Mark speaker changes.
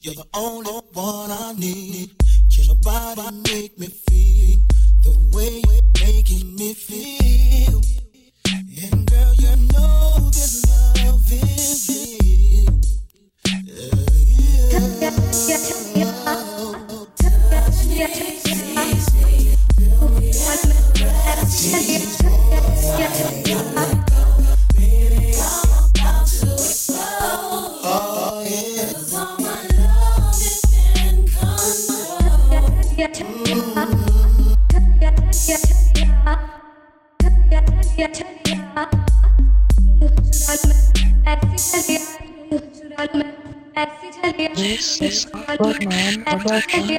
Speaker 1: You're the only one I need. Can nobody make me feel the way you're making me feel? And girl, you know this love is real. Uh, yeah. Touch me, please, This
Speaker 2: is Rodman Production.